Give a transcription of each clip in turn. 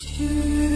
去。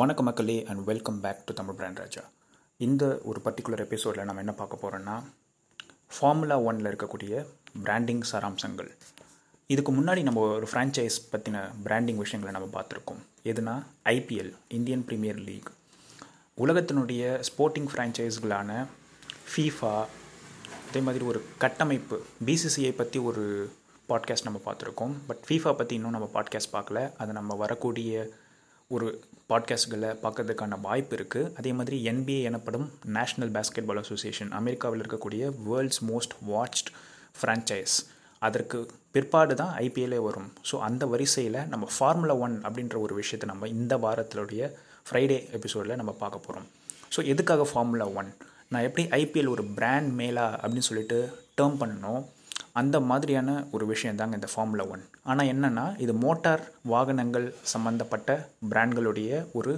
வணக்கம் மக்களே and welcome back to Tamil brand Raja. இந்த ஒரு பர்டிகுலர் எபிசோடில் நம்ம என்ன பார்க்க போகிறோன்னா ஃபார்முலா ஒனில் இருக்கக்கூடிய பிராண்டிங் சாராம்சங்கள். இதுக்கு முன்னாடி நம்ம ஒரு ஃப்ரான்ச்சைஸ் பற்றின பிராண்டிங் விஷயங்களை நம்ம பார்த்துருக்கோம். எதுனா ஐபிஎல் இந்தியன் ப்ரீமியர் லீக் உலகத்தினுடைய ஸ்போர்ட்டிங் ஃப்ரான்ச்சைஸ்களான ஃபீஃபா அதே மாதிரி ஒரு கட்டமைப்பு பிசிசிஐ பற்றி ஒரு பாட்காஸ்ட் நம்ம பார்த்துருக்கோம். பட் ஃபீஃபா பற்றி இன்னும் நம்ம பாட்காஸ்ட் பார்க்கல. அது நம்ம வரக்கூடிய ஒரு பாட்காஸ்ட்களை பார்க்கறதுக்கான வாய்ப்பு இருக்குது அதே மாதிரி என்பிஏ எனப்படும் நேஷ்னல் பேஸ்கெட் பால் அசோசியேஷன் அமெரிக்காவில் இருக்கக்கூடிய வேர்ல்ட்ஸ் மோஸ்ட் வாட்ச்ட் ஃப்ரான்ச்சைஸ் அதற்கு பிற்பாடு தான் ஐபிஎல்லே வரும். ஸோ அந்த வரிசையில் நம்ம ஃபார்முலா ஒன் அப்படின்ற ஒரு விஷயத்தை நம்ம இந்த வாரத்தினுடைய ஃப்ரைடே எபிசோடில் நம்ம பார்க்க போகிறோம் ஸோ எதுக்காக ஃபார்முலா ஒன் நான் எப்படி ஐபிஎல் ஒரு பிராண்ட் மேலா அப்படின்னு சொல்லிட்டு டேர்ம் பண்ணணும். அந்த மாதிரியான ஒரு விஷயம் தாங்க இந்த ஃபார்முலா ஒன் ஆனால் என்னென்னா இது மோட்டார் வாகனங்கள் சம்மந்தப்பட்ட பிராண்ட்களுடைய ஒரு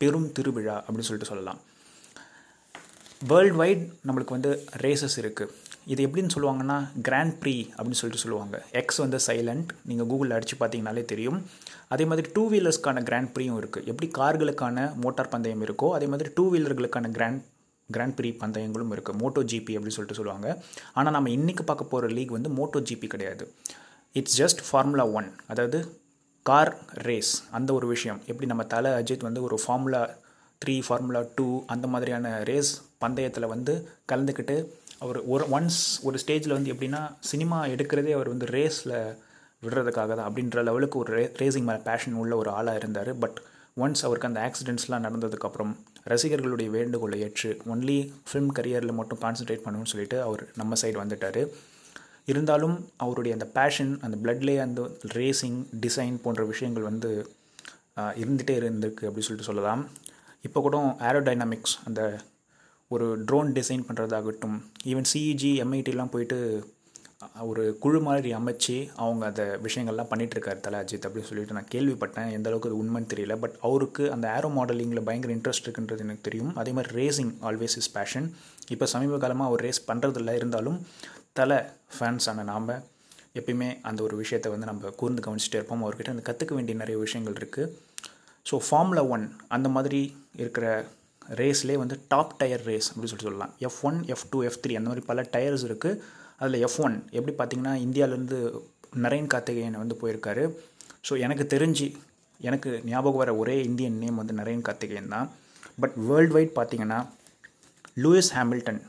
பெரும் திருவிழா அப்படின்னு சொல்லிட்டு சொல்லலாம். வேர்ல்டு வைட் நம்மளுக்கு வந்து ரேசஸ் இருக்குது இது எப்படின்னு சொல்லுவாங்கன்னா கிராண்ட் ப்ரீ அப்படின்னு சொல்லிட்டு சொல்லுவாங்க. எக்ஸ் வந்து சைலண்ட் நீங்கள் கூகுளில் அடித்து பார்த்தீங்கனாலே தெரியும். அதே மாதிரி டூ வீலர்ஸ்க்கான கிராண்ட் ப்ரீயும் இருக்குது எப்படி கார்களுக்கான மோட்டார் பந்தயம் இருக்கோ அதே மாதிரி டூ வீலர்களுக்கான கிராண்ட் கிராண்ட் ப்ரீ பந்தயங்களும் இருக்குது மோட்டோ ஜிபி அப்படின்னு சொல்லிட்டு சொல்லுவாங்க. ஆனால் நம்ம இன்றைக்கி பார்க்க போகிற லீக் வந்து மோட்டோ ஜிபி கிடையாது. இட்ஸ் ஜஸ்ட் ஃபார்முலா ஒன் அதாவது கார் ரேஸ் அந்த ஒரு விஷயம். எப்படி நம்ம தலை அஜித் வந்து ஒரு ஃபார்முலா த்ரீ ஃபார்முலா டூ அந்த மாதிரியான ரேஸ் பந்தயத்தில் வந்து கலந்துக்கிட்டு அவர் ஒரு ஒன்ஸ் ஒரு ஸ்டேஜில் வந்து எப்படின்னா சினிமா எடுக்கிறதே அவர் வந்து ரேஸில் விடுறதுக்காக தான் அப்படின்ற லெவலுக்கு ஒரு ரே ரேசிங் மேலே பேஷன் உள்ள ஒரு ஆளாக இருந்தார். பட் ஒன்ஸ் அவருக்கு அந்த ஆக்சிடென்ட்ஸ்லாம் நடந்ததுக்கப்புறம் ரசிகர்களுடைய வேண்டுகோளை ஏற்று ஒன்லி ஃபிலிம் கரியரில் மட்டும் கான்சென்ட்ரேட் பண்ணணும்னு சொல்லிட்டு அவர் நம்ம சைடு வந்துட்டார். இருந்தாலும் அவருடைய அந்த பேஷன் அந்த பிளட்லேயே அந்த ரேசிங் டிசைன் போன்ற விஷயங்கள் வந்து இருந்துகிட்டே இருந்திருக்கு அப்படின்னு சொல்லிட்டு சொல்லலாம். இப்போ கூட ஏரோடைனமிக்ஸ் அந்த ஒரு ட்ரோன் டிசைன் பண்ணுறதாகட்டும் ஈவன் சிஇஜி எம்ஐடிலாம் போயிட்டு ஒரு குழு மாதிரி அமைச்சு அவங்க அந்த விஷயங்கள்லாம் பண்ணிகிட்ருக்காரு தலை அஜித் அப்படின்னு சொல்லிட்டு நான் கேள்விப்பட்டேன். எந்த அளவுக்கு அது உண்மைன்னு தெரியல. பட் அவருக்கு அந்த ஏரோ மாடலிங்கில் பயங்கர இன்ட்ரெஸ்ட் இருக்குன்றது எனக்கு தெரியும். அதே மாதிரி ரேசிங் ஆல்வேஸ் இஸ் பேஷன் இப்போ சமீப காலமாக அவர் ரேஸ் பண்ணுறதில்ல இருந்தாலும் தலை ஃபேன்ஸான நாம் எப்பயுமே அந்த ஒரு விஷயத்தை வந்து நம்ம கூர்ந்து கவனிச்சிட்டே இருப்போம். அவர்கிட்ட அந்த கற்றுக்க வேண்டிய நிறைய விஷயங்கள் இருக்குது ஸோ ஃபார்முலா ஒன் அந்த மாதிரி இருக்கிற ரேஸ்லேயே வந்து டாப் டயர் ரேஸ் அப்படின்னு சொல்லிட்டு சொல்லலாம். F one F two F three அந்த மாதிரி பல டயர்ஸ் இருக்குது அதில் எஃப் ஒன் எப்படி பார்த்தீங்கன்னா இந்தியாவிலேருந்து நரேன் கார்த்திகேயன் வந்து போயிருக்காரு. ஸோ எனக்கு தெரிஞ்சு எனக்கு ஞாபகம் வர ஒரே இந்தியன் நேம் வந்து நரேன் கார்த்திகேயன் தான். பட் வேர்ல்டு வைட் பார்த்தீங்கன்னா லூயிஸ் ஹாமில்டன்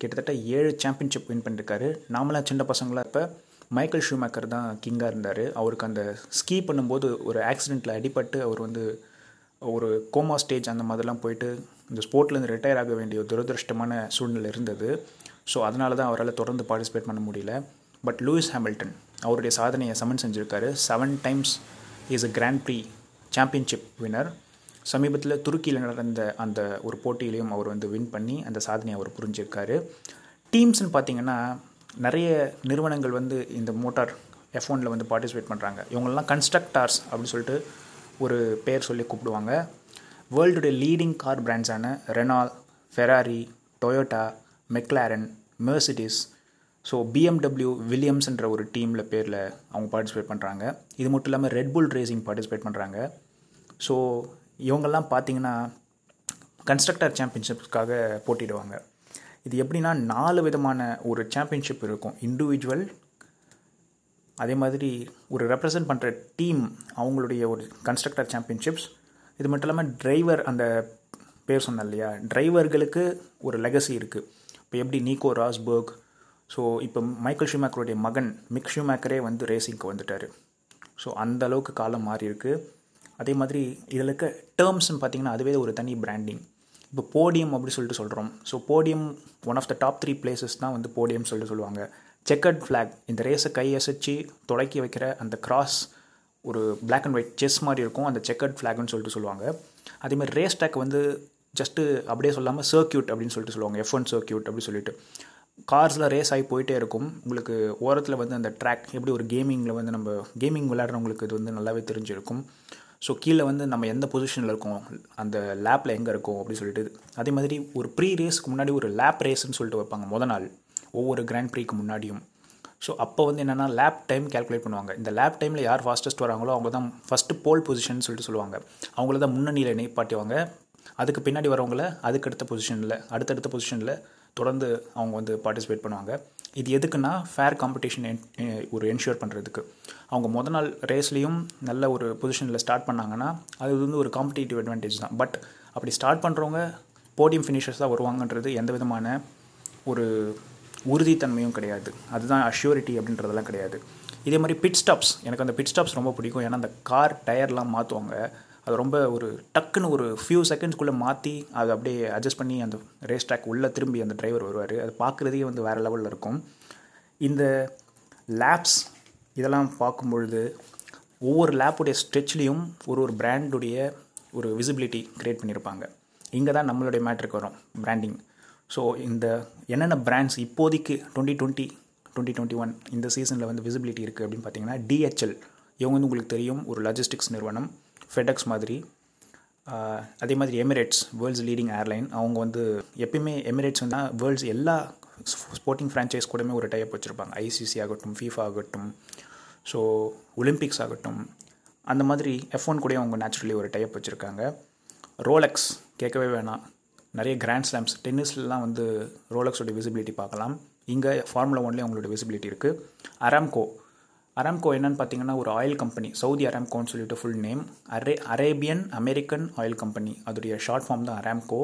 கிட்டத்தட்ட ஏழு சாம்பியன்ஷிப் வின் பண்ணியிருக்காரு நாமளாக சின்ன பசங்களாக இப்போ மைக்கேல் ஷூமேக்கர் தான் கிங்காக இருந்தார். அவருக்கு அந்த ஸ்கீ பண்ணும்போது ஒரு ஆக்சிடெண்ட்டில் அடிபட்டு அவர் வந்து ஒரு கோமா ஸ்டேஜ் அந்த மாதிரிலாம் போயிட்டு இந்த ஸ்போர்ட்லேருந்து ரிட்டையர் ஆக வேண்டிய துரதிருஷ்டமான சூழ்நிலை இருந்தது. ஸோ அதனால தான் அவரால் தொடர்ந்து பார்ட்டிசிபேட் பண்ண முடியல. பட் லூயிஸ் ஹேமில்டன் அவருடைய சாதனையை சமன் செஞ்சுருக்காரு. Seven times is a grand prix championship winner சமீபத்தில் துருக்கியில் நடந்த அந்த ஒரு போட்டியிலையும் அவர் வந்து வின் பண்ணி அந்த சாதனையை அவர் புரிஞ்சிருக்காரு. டீம்ஸ்னு பார்த்தீங்கன்னா நிறைய நிறுவனங்கள் வந்து இந்த மோட்டார் எஃப் ஒனில் வந்து பார்ட்டிசிபேட் பண்ணுறாங்க இவங்கெல்லாம் கன்ஸ்ட்ரக்டார்ஸ் அப்படின்னு சொல்லிட்டு ஒரு பேர் சொல்லி கூப்பிடுவாங்க. வேர்ல்டுடைய leading car பிராண்ட்ஸான Renault Ferrari Toyota McLaren Mercedes so BMW வில்லியம்ஸ்ன்ற ஒரு டீமில் பேரில் அவங்க பார்ட்டிசிபேட் பண்ணுறாங்க இது மட்டும் இல்லாமல் ரெட்புல் ரேசிங் பார்ட்டிசிபேட் பண்ணுறாங்க ஸோ இவங்கெல்லாம் பார்த்தீங்கன்னா கன்ஸ்ட்ரக்டர் சாம்பியன்ஷிப்ஸ்க்காக போட்டிடுவாங்க இது எப்படின்னா நாலு விதமான ஒரு சாம்பியன்ஷிப் இருக்கும். இண்டிவிஜுவல் அதே மாதிரி ஒரு ரெப்ரசன்ட் பண்ணுற டீம் அவங்களுடைய ஒரு கன்ஸ்ட்ரக்டர் சாம்பியன்ஷிப்ஸ் இது மட்டும் இல்லாமல் டிரைவர் அந்த பேர் சொன்னேன் இல்லையா? டிரைவர்களுக்கு ஒரு லெகசி இருக்குது இப்போ எப்படி நீக்கோ ராஸ்பர்க்? ஸோ இப்போ மைக்கேல் ஷூமேக்கருடைய மகன் மிக் ஷூமேக்கரே வந்து ரேசிங்க்கு வந்துட்டார். ஸோ அந்த அளவுக்கு காலம் மாறி இருக்குது அதே மாதிரி இதில் இருக்க டேர்ம்ஸ்னு பார்த்தீங்கன்னா அதுவே ஒரு தனி பிராண்டிங் இப்போ போடியம் அப்படி சொல்லிட்டு சொல்கிறோம் so podium one of the top three places தான் வந்து போடியம் சொல்லிட்டு சொல்லுவாங்க. செக்கர்ட் ஃப்ளாக் இந்த ரேஸை கையசைச்சு தொடக்கி வைக்கிற அந்த கிராஸ் ஒரு பிளாக் அண்ட் ஒயிட் செஸ் மாதிரி இருக்கும். அந்த செக்கர்ட் ஃப்ளாக்னு சொல்லிட்டு சொல்லுவாங்க. அதேமாதிரி ரேஸ் டேக் வந்து ஜஸ்ட்டு அப்படியே சொல்லாமல் சர்க்கியூட் அப்படின்னு சொல்லிட்டு சொல்லுவாங்க. எஃப் ஒன் சர்க்கியூட் அப்படின்னு சொல்லிட்டு. கார்ஸில் ரேஸ் ஆகி போயிட்டே இருக்கும். உங்களுக்கு ஓரத்தில் வந்து அந்த ட்ராக் எப்படி ஒரு கேமிங்கில் வந்து நம்ம கேமிங் விளையாடுறவங்களுக்கு இது வந்து நல்லாவே தெரிஞ்சிருக்கும். ஸோ கீழே வந்து நம்ம எந்த பொசிஷனில் இருக்கோம்? அந்த லேப்பில் எங்கே இருக்கோம்? அப்படின்னு சொல்லிட்டு. அதே மாதிரி ஒரு ப்ரீ ரேஸ்க்கு முன்னாடி ஒரு லேப் ரேஸ்ன்னு சொல்லிட்டு வைப்பாங்க. முத நாள். ஒவ்வொரு கிராண்ட் ப்ரீக்கு முன்னாடியும். ஸோ அப்போ வந்து என்னென்னா லேப் டைம் கேல்குலேட் பண்ணுவாங்க. இந்த லேப் டைமில் யார் ஃபாஸ்டஸ்ட் வராங்களோ அவங்க தான் ஃபஸ்ட்டு போல் பொசிஷன் சொல்லிட்டு சொல்லுவாங்க. அவங்கள தான் முன்னணியில் நிப்பாட்டுவாங்க. அதுக்கு பின்னாடி வரவங்கள அதுக்கடுத்த பொசிஷனில் அடுத்தடுத்த பொசிஷனில் தொடர்ந்து அவங்க வந்து பார்ட்டிசிபேட் பண்ணுவாங்க. இது எதுக்குன்னா ஃபேர் காம்படிஷன் ஒரு என்ஷூர் பண்ணுறதுக்கு அவங்க முத நாள் ரேஸ்லேயும் நல்ல ஒரு பொசிஷனில் ஸ்டார்ட் பண்ணாங்கன்னா அது வந்து ஒரு காம்படிட்டிவ் அட்வான்டேஜ் தான். பட் அப்படி ஸ்டார்ட் பண்ணுறவங்க போடியம் ஃபினிஷர்ஸ் தான் வருவாங்கன்றது எந்த விதமான ஒரு உறுதித்தன்மையும் கிடையாது. அதுதான் அஷ்யூரிட்டி அப்படின்றதெல்லாம் கிடையாது. இதே மாதிரி பிட் ஸ்டாப்ஸ் எனக்கு அந்த பிட் ஸ்டாப்ஸ் ரொம்ப பிடிக்கும். ஏன்னா அந்த கார் டயர்லாம் மாற்றுவாங்க அது ரொம்ப ஒரு டக்குன்னு ஒரு ஃபியூ செகண்ட்ஸ்குள்ளே மாற்றி அதை அப்படியே அட்ஜஸ்ட் பண்ணி அந்த ரேஸ் ட்ராக் உள்ளே திரும்பி அந்த டிரைவர் வருவார். அது பார்க்குறதே வந்து வேறு லெவலில் இருக்கும். இந்த லேப்ஸ் இதெல்லாம் பார்க்கும்பொழுது ஒவ்வொரு லேப்புடைய ஸ்ட்ரெச்லேயும் ஒரு ஒரு பிராண்டுடைய ஒரு விசிபிலிட்டி க்ரியேட் பண்ணியிருப்பாங்க இங்கே தான் நம்மளுடைய மேட்ருக்கு வரும் பிராண்டிங் ஸோ இந்த என்னென்ன பிராண்ட்ஸ் இப்போதைக்கு twenty twenty twenty twenty one இந்த சீசனில் வந்து விசிபிலிட்டி இருக்குது அப்படின்னு பார்த்தீங்கன்னா டிஹெச்எல் இவங்க வந்து உங்களுக்கு தெரியும் ஒரு லாஜிஸ்டிக்ஸ் நிறுவனம். ஃபெடெக்ஸ் மாதிரி அதே மாதிரி எமிரேட்ஸ் வேர்ல்ட்ஸ் லீடிங் ஏர்லைன் அவங்க வந்து எப்பயுமே எமிரேட்ஸ் வந்து வேர்ல்ட்ஸ் எல்லா ஸ்போர்ட்டிங் ஃப்ரான்ச்சைஸ் கூடமே ஒரு டைப் வச்சுருப்பாங்க. ஐசிசி ஆகட்டும் ஃபீஃபா ஆகட்டும் ஸோ ஒலிம்பிக்ஸ் ஆகட்டும் அந்த மாதிரி எஃப் ஒன் கூட அவங்க நேச்சுரலி ஒரு டைப் வச்சுருக்காங்க. ரோலெக்ஸ் கேட்கவே வேணாம். நிறைய கிராண்ட் ஸ்லாம்ஸ் டென்னிஸ்லாம் வந்து ரோலக்ஸோட விசிபிலிட்டி பார்க்கலாம். இங்கே ஃபார்முலா ஒன்லேயே அவங்களோட விசிபிலிட்டி இருக்குது அராம்கோ அராம்கோ என்னன்னு பார்த்தீங்கன்னா ஒரு ஆயில் கம்பெனி சவுதி அராம்கோன்னு சொல்லிட்டு full name are Arabian American oil company அதோடைய ஷார்ட் ஃபார்ம் தான் Aramco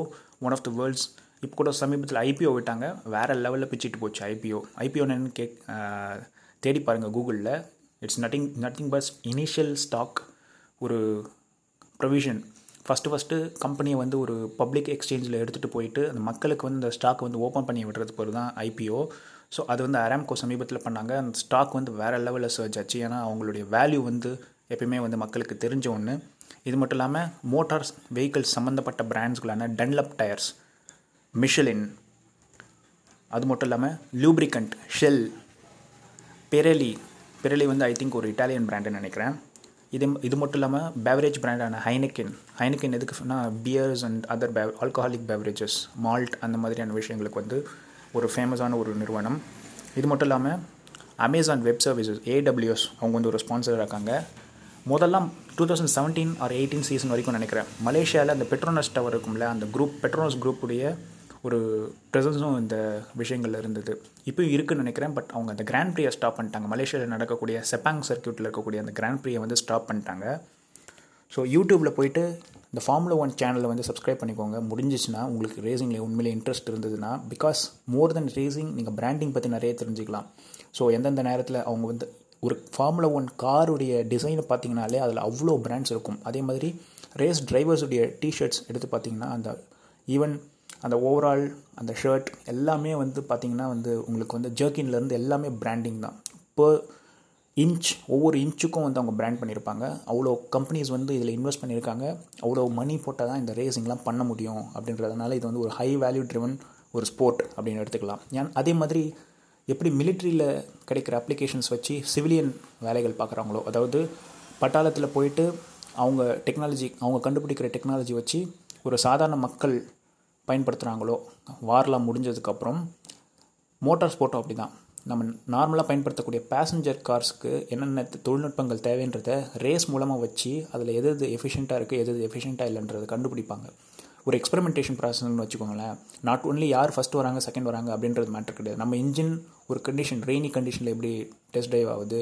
one of the world's இப்போ கூட சமீபத்தில் ஐபிஓ விட்டாங்க. வேறு லெவலில் பிச்சுட்டு போச்சு ஐபிஓ ஐபிஓ என்னென்னு கேக் தேடி பாருங்கள் கூகுளில். It's nothing nothing but initial stock ஒரு ப்ரொவிஷன் ஃபஸ்ட்டு ஃபஸ்ட்டு கம்பெனியை வந்து ஒரு பப்ளிக் எக்ஸ்சேஞ்சில் எடுத்துகிட்டு போயிட்டு அந்த மக்களுக்கு வந்து அந்த ஸ்டாக் வந்து ஓப்பன் பண்ணி விடுறது பேர் தான் ஐபிஓ ஸோ அது வந்து அராம்கோ சமீபத்தில் பண்ணாங்க. அந்த ஸ்டாக் வந்து வேறு லெவலில் சர்ச் ஆச்சு. ஏன்னா அவங்களுடைய வேல்யூ வந்து எப்பயுமே வந்து மக்களுக்கு தெரிஞ்ச ஒன்று இது மட்டும் இல்லாமல் மோட்டார்ஸ் வெஹிக்கிள்ஸ் சம்மந்தப்பட்ட பிராண்ட்ஸ்களான டன்லப் டயர்ஸ் மிஷலின் அது மட்டும் இல்லாமல் லூப்ரிகண்ட் ஷெல் பெரலி பெரலி வந்து ஐ திங்க் ஒரு இட்டாலியன் பிராண்டுன்னு நினைக்கிறேன். இது இது மட்டும் இல்லாமல் பேவரேஜ் பிராண்டான ஹைனக்கின் ஹைனக்கின் எதுக்குன்னா beers and other be alcoholic beverages malt அந்த மாதிரியான விஷயங்களுக்கு வந்து ஒரு ஃபேமஸான ஒரு நிறுவனம். இது மட்டும் இல்லாமல் அமேசான் வெப் சர்வீசஸ் ஏடபிள்யூஎஸ் அவங்க வந்து ஒரு ஸ்பான்சர் இருக்காங்க. முதல்லாம் two thousand seventeen or eighteen season வரைக்கும் நினைக்கிறேன். மலேசியாவில் அந்த பெட்ரோனஸ் டவர் இருக்கும்ல அந்த குரூப் பெட்ரோனஸ் குரூப்புடைய ஒரு ப்ரெசன்ஸும் இந்த விஷயங்களில் இருந்தது. இப்போயும் இருக்குன்னு நினைக்கிறேன் பட் அவங்க அந்த கிராண்ட் ப்ரியை ஸ்டாப் பண்ணிட்டாங்க. மலேசியாவில் நடக்கக்கூடிய செப்பாங் சர்க்கியூட்டில் இருக்கக்கூடிய அந்த கிராண்ட் ப்ரியை வந்து ஸ்டாப் பண்ணிட்டாங்க. ஸோ யூடியூப்பில் போயிட்டு இந்த ஃபார்முலா ஒன் சேனலை வந்து சப்ஸ்கிரைப் பண்ணிக்கோங்க. முடிஞ்சிச்சுன்னா உங்களுக்கு ரேசிங்கில் உண்மையிலே இன்ட்ரெஸ்ட் இருந்ததுன்னா பிகாஸ் மோர் தென் ரேசிங் நீங்கள் பிராண்டிங் பற்றி நிறைய தெரிஞ்சுக்கலாம். ஸோ எந்தெந்த நேரத்தில் அவங்க வந்து ஒரு ஃபார்முலா ஒன் காருடைய டிசைனை பார்த்தீங்கனாலே அதில் அவ்வளோ பிராண்ட்ஸ் இருக்கும். அதே மாதிரி ரேஸ் டிரைவர்ஸுடைய டிஷர்ட்ஸ் எடுத்து பார்த்தீங்கன்னா அந்த ஈவன் அந்த ஓவரால் அந்த ஷர்ட் எல்லாமே வந்து பார்த்திங்கன்னா வந்து உங்களுக்கு வந்து ஜர்க்கின்லேருந்து எல்லாமே பிராண்டிங் தான். இப்போ இன்ச் ஒவ்வொரு இன்ச்சுக்கும் வந்து அவங்க பிராண்ட் பண்ணியிருப்பாங்க அவ்வளோ கம்பெனிஸ் வந்து இதில் இன்வெஸ்ட் பண்ணியிருக்காங்க அவ்வளோ மணி போட்டால் தான் இந்த ரேசிங்லாம் பண்ண முடியும் அப்படின்றதுனால இது வந்து ஒரு ஹை வேல்யூ ட்ரிவன் ஒரு ஸ்போர்ட் அப்படின்னு எடுத்துக்கலாம். ஏன் அதே மாதிரி எப்படி மிலிட்ரியில் கிடைக்கிற அப்ளிகேஷன்ஸ் வச்சு சிவிலியன் வேலைகள் பார்க்குறாங்களோ அதாவது பட்டாளத்தில் போயிட்டு அவங்க டெக்னாலஜி அவங்க கண்டுபிடிக்கிற டெக்னாலஜி வச்சு ஒரு சாதாரண மக்கள் பயன்படுத்துகிறாங்களோ வார்லாம் முடிஞ்சதுக்கப்புறம் மோட்டார் ஸ்போர்ட்டும் அப்படி தான் நம்ம நார்மலாக பயன்படுத்தக்கூடிய பேசஞ்சர் கார்ஸ்க்கு என்னென்ன தொழில்நுட்பங்கள் தேவைன்றத ரேஸ் மூலமாக வச்சு அதில் எது எது எஃபிஷியண்ட்டாக இருக்குது எது எது எஃபிஷியண்ட்டாக இல்லைன்றதை கண்டுபிடிப்பாங்க. ஒரு எக்ஸ்பெரிமெண்டேஷன் ப்ராசஸ்னு வச்சுக்கோங்களேன். நாட் ஒன்லி யார் ஃபஸ்ட் வராங்க செகண்ட் வராங்க அப்படின்றது மேட்டர் கிடையாது. நம்ம இன்ஜின் ஒரு கண்டிஷன் ரெய்னி கண்டிஷனில் எப்படி டெஸ்ட் ட்ரைவ் ஆகுது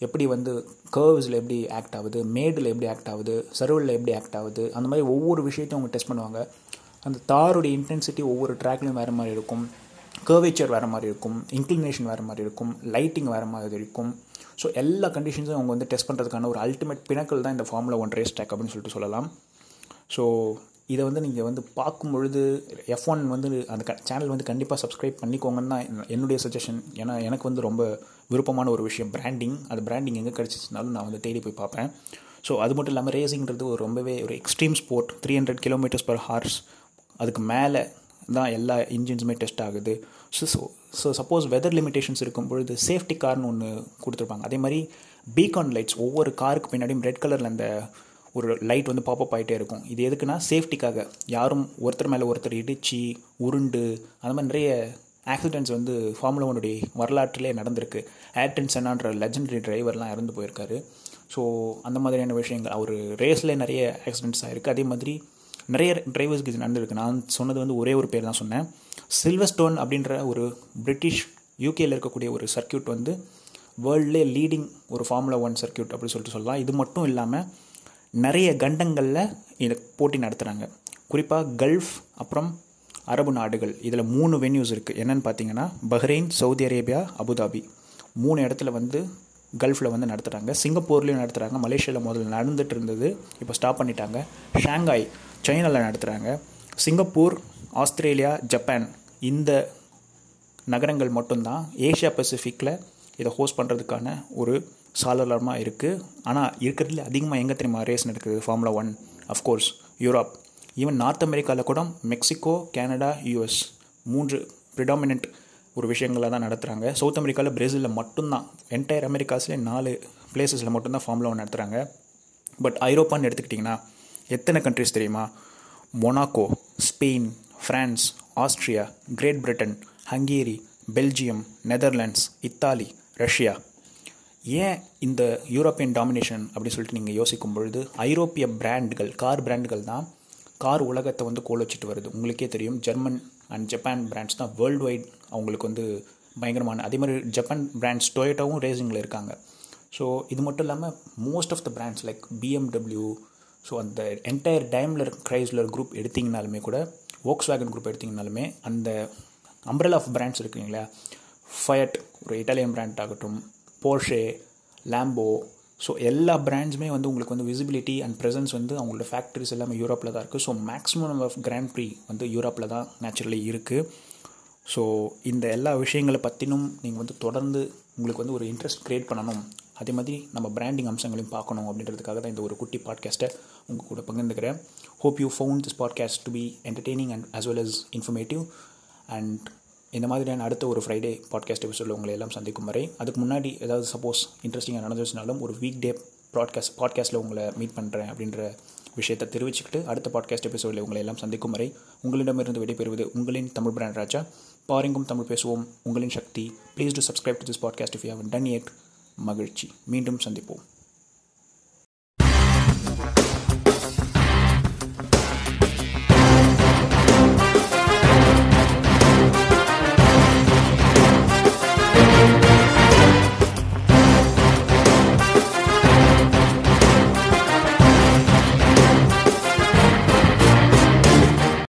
எப்படி வந்து கர்வ்ஸில் எப்படி ஆக்ட் ஆகுது மேடில் எப்படி ஆக்ட் ஆகுது சர்வலில் எப்படி ஆக்ட் ஆகுது அந்த மாதிரி ஒவ்வொரு விஷயத்தையும் அவங்க டெஸ்ட் பண்ணுவாங்க. அந்த தாருடைய இன்டென்சிட்டி ஒவ்வொரு ட்ராக்லையும் வேறு மாதிரி இருக்கும். கர்வேச்சர் வேறு மாதிரி இருக்கும் இன்க்ளினேஷன் வேறு மாதிரி இருக்கும் லைட்டிங் வேறு மாதிரி இருக்கும். ஸோ எல்லா கண்டிஷன்ஸும் அவங்க வந்து டெஸ்ட் பண்ணுறதுக்கான ஒரு அல்டிமேட் பினக்கல் தான் இந்த ஃபார்முலா ஒன் ரேஸ் ட்ராக் அப்படின்னு சொல்லிட்டு சொல்லலாம். ஸோ இதை வந்து நீங்கள் வந்து பார்க்கும் பொழுது எஃப் ஒன் வந்து அந்த க சேனல் வந்து கண்டிப்பாக சப்ஸ்கிரைப் பண்ணிக்கோங்கன்னு தான் என்னுடைய சஜஷன் ஏன்னா எனக்கு வந்து ரொம்ப விருப்பமான ஒரு விஷயம் பிராண்டிங் அது பிராண்டிங் எங்கே கிடச்சிச்சுனாலும் நான் வந்து தேடி போய் பார்ப்பேன். ஸோ அது மட்டும் இல்லாமல் ரேசிங்கிறது ஒரு ரொம்பவே ஒரு extreme sport three hundred kilometres per hours அதுக்கு மேலே தான் எல்லா இன்ஜின்ஸுமே டெஸ்ட் ஆகுது. So so so suppose weather limitations இருக்கும் பொழுது சேஃப்டி கார்னு ஒன்று கொடுத்துருப்பாங்க. அதே மாதிரி பீகான் லைட்ஸ் ஒவ்வொரு காருக்கு பின்னாடியும் ரெட் கலரில் அந்த ஒரு லைட் வந்து பாப்பப் ஆகிட்டே இருக்கும். இது எதுக்குன்னா சேஃப்டிக்காக யாரும் ஒருத்தர் மேலே ஒருத்தர் இடிச்சு உருண்டு அந்த மாதிரி நிறைய ஆக்சிடென்ட்ஸ் வந்து ஃபார்முலா ஒனுடைய வரலாற்றிலே நடந்திருக்கு. ஏர்டன் சென்னான்ற லெஜண்டரி டிரைவர்லாம் இறந்து போயிருக்காரு. ஸோ அந்த மாதிரியான விஷயங்கள் அவர் ரேஸில் நிறைய ஆக்சிடென்ட்ஸ் ஆகிருக்கு அதே மாதிரி நிறைய டிரைவர்ஸ்க்கு இது நடந்திருக்கு. நான் சொன்னது வந்து ஒரே ஒரு பேர் தான் சொன்னேன். சில்வர்ஸ்டோன் அப்படின்ற ஒரு பிரிட்டிஷ் யூகேயில் இருக்கக்கூடிய ஒரு சர்க்கியூட் வந்து வேர்ல்ட்லே லீடிங் ஒரு ஃபார்முலா ஒன் சர்க்கியூட் அப்படின்னு சொல்லிட்டு சொல்லலாம். இது மட்டும் இல்லாமல் நிறைய கண்டங்களில் இதை போட்டி நடத்துகிறாங்க குறிப்பாக கல்ஃப் அப்புறம் அரபு நாடுகள். இதில் மூணு வென்யூஸ் இருக்குது என்னென்னு பார்த்தீங்கன்னா பஹ்ரைன் சவுதி அரேபியா அபுதாபி மூணு இடத்துல வந்து கல்ஃபில் வந்து நடத்துகிறாங்க சிங்கப்பூர்லேயும் நடத்துகிறாங்க மலேசியாவில் முதல்ல நடந்துட்டு இருந்தது. இப்போ ஸ்டாப் பண்ணிட்டாங்க. ஷாங்காய் சைனாவில் நடத்துகிறாங்க சிங்கப்பூர் ஆஸ்திரேலியா ஜப்பான் இந்த நகரங்கள் மட்டும்தான். ஏஷியா பசிஃபிக்கில் இதை ஹோஸ்ட் பண்ணுறதுக்கான ஒரு சாளரமாக இருக்குது ஆனால் இருக்கிறதுல அதிகமாக எங்கே தெரியுமா ரேஸ் நடக்குது? Formula one of course Europe even north அமெரிக்காவில் கூட மெக்சிகோ கனடா யூஎஸ் மூன்று ப்ரிடாமினன்ட் ஒரு விஷயங்களாக தான் நடத்துகிறாங்க சவுத் அமெரிக்காவில் பிரேசிலில் மட்டும்தான். என்டையர் அமெரிக்காஸ்லேயே நாலு பிளேசஸில் மட்டும்தான் ஃபார்முலா ஒன் நடத்துகிறாங்க பட் ஐரோப்பான்னு எடுத்துக்கிட்டிங்கன்னா எத்தனை கண்ட்ரிஸ் தெரியுமா? Monaco Spain France Austria Great Britain Hungary Belgium Netherlands Italy Russia ஏன் இந்த யூரோப்பியன் டாமினேஷன் அப்படின்னு சொல்லிட்டு நீங்கள் யோசிக்கும் பொழுது ஐரோப்பிய பிராண்டுகள் கார் பிராண்டுகள் தான் கார் உலகத்தை வந்து கோல் வச்சுட்டு வருது. உங்களுக்கே தெரியும் ஜெர்மன் அண்ட் ஜப்பான் பிராண்ட்ஸ் தான் வேர்ல்டு வைட் அவங்களுக்கு வந்து பயங்கரமான அதே மாதிரி ஜப்பான் பிராண்ட்ஸ் டொயோட்டாவும் ரேசிங்கில் இருக்காங்க. ஸோ இது மட்டும் இல்லாமல் most of the brands like BMW so அந்த என்டையர் டைம்லர் கிரைஸ்லர் குரூப் எடுத்திங்கனாலுமே கூட ஓக்ஸ் வேகன் குரூப் எடுத்திங்கனாலுமே அந்த அம்பரல் ஆஃப் பிராண்ட்ஸ் இருக்குங்களா ஃபயட் ஒரு இட்டாலியன் பிராண்ட் ஆகட்டும் போர்ஷே லேம்போ ஸோ எல்லா பிராண்ட்ஸுமே வந்து உங்களுக்கு வந்து விசிபிலிட்டி அண்ட் ப்ரெசன்ஸ் வந்து அவங்களோட ஃபேக்ட்ரிஸ் எல்லாமே யூரோப்பில் தான் இருக்குது so maximum of grand prix வந்து யூரோப்பில் தான் நேச்சுரலி இருக்குது ஸோ இந்த எல்லா விஷயங்களை பற்றினும் நீங்கள் வந்து தொடர்ந்து உங்களுக்கு வந்து ஒரு இன்ட்ரெஸ்ட் க்ரியேட் பண்ணணும். அதே மாதிரி நம்ம பிராண்டிங் அம்சங்களையும் பார்க்கணும் அப்படின்றதுக்காக தான் இந்த ஒரு குட்டி பாட்காஸ்ட்டை உங்கள் கூட பகிர்ந்துக்கிறேன். Hope you found this podcast to be entertaining and as well as informative and இந்த மாதிரியான அடுத்த ஒரு ஃப்ரைடே பாட்காஸ்ட் எபிசோடில் உங்களை எல்லாம் சந்திக்கும் வரை அதுக்கு முன்னாடி ஏதாவது சப்போஸ் இன்ட்ரெஸ்டிங்காக நடந்துச்சுனாலும் ஒரு வீக் டே ப்ராட்காஸ்ட் பாட்காஸ்ட்டில் உங்களை மீட் பண்ணுறேன் அப்படின்ற விஷயத்தை தெரிவிச்சுக்கிட்டு அடுத்த பாட்காஸ்ட் எபிசோடில் உங்களை எல்லாம் சந்திக்கும் வரை உங்களிடமிருந்து விடைபெறுவது உங்களின் தமிழ் பிராண்ட் ராஜா. பாருங்கும் தமிழ் பேசுவோம் உங்களின் சக்தி. Please to subscribe to this podcast if you haven't done it மகிழ்ச்சி. மீண்டும் சந்திப்போம்.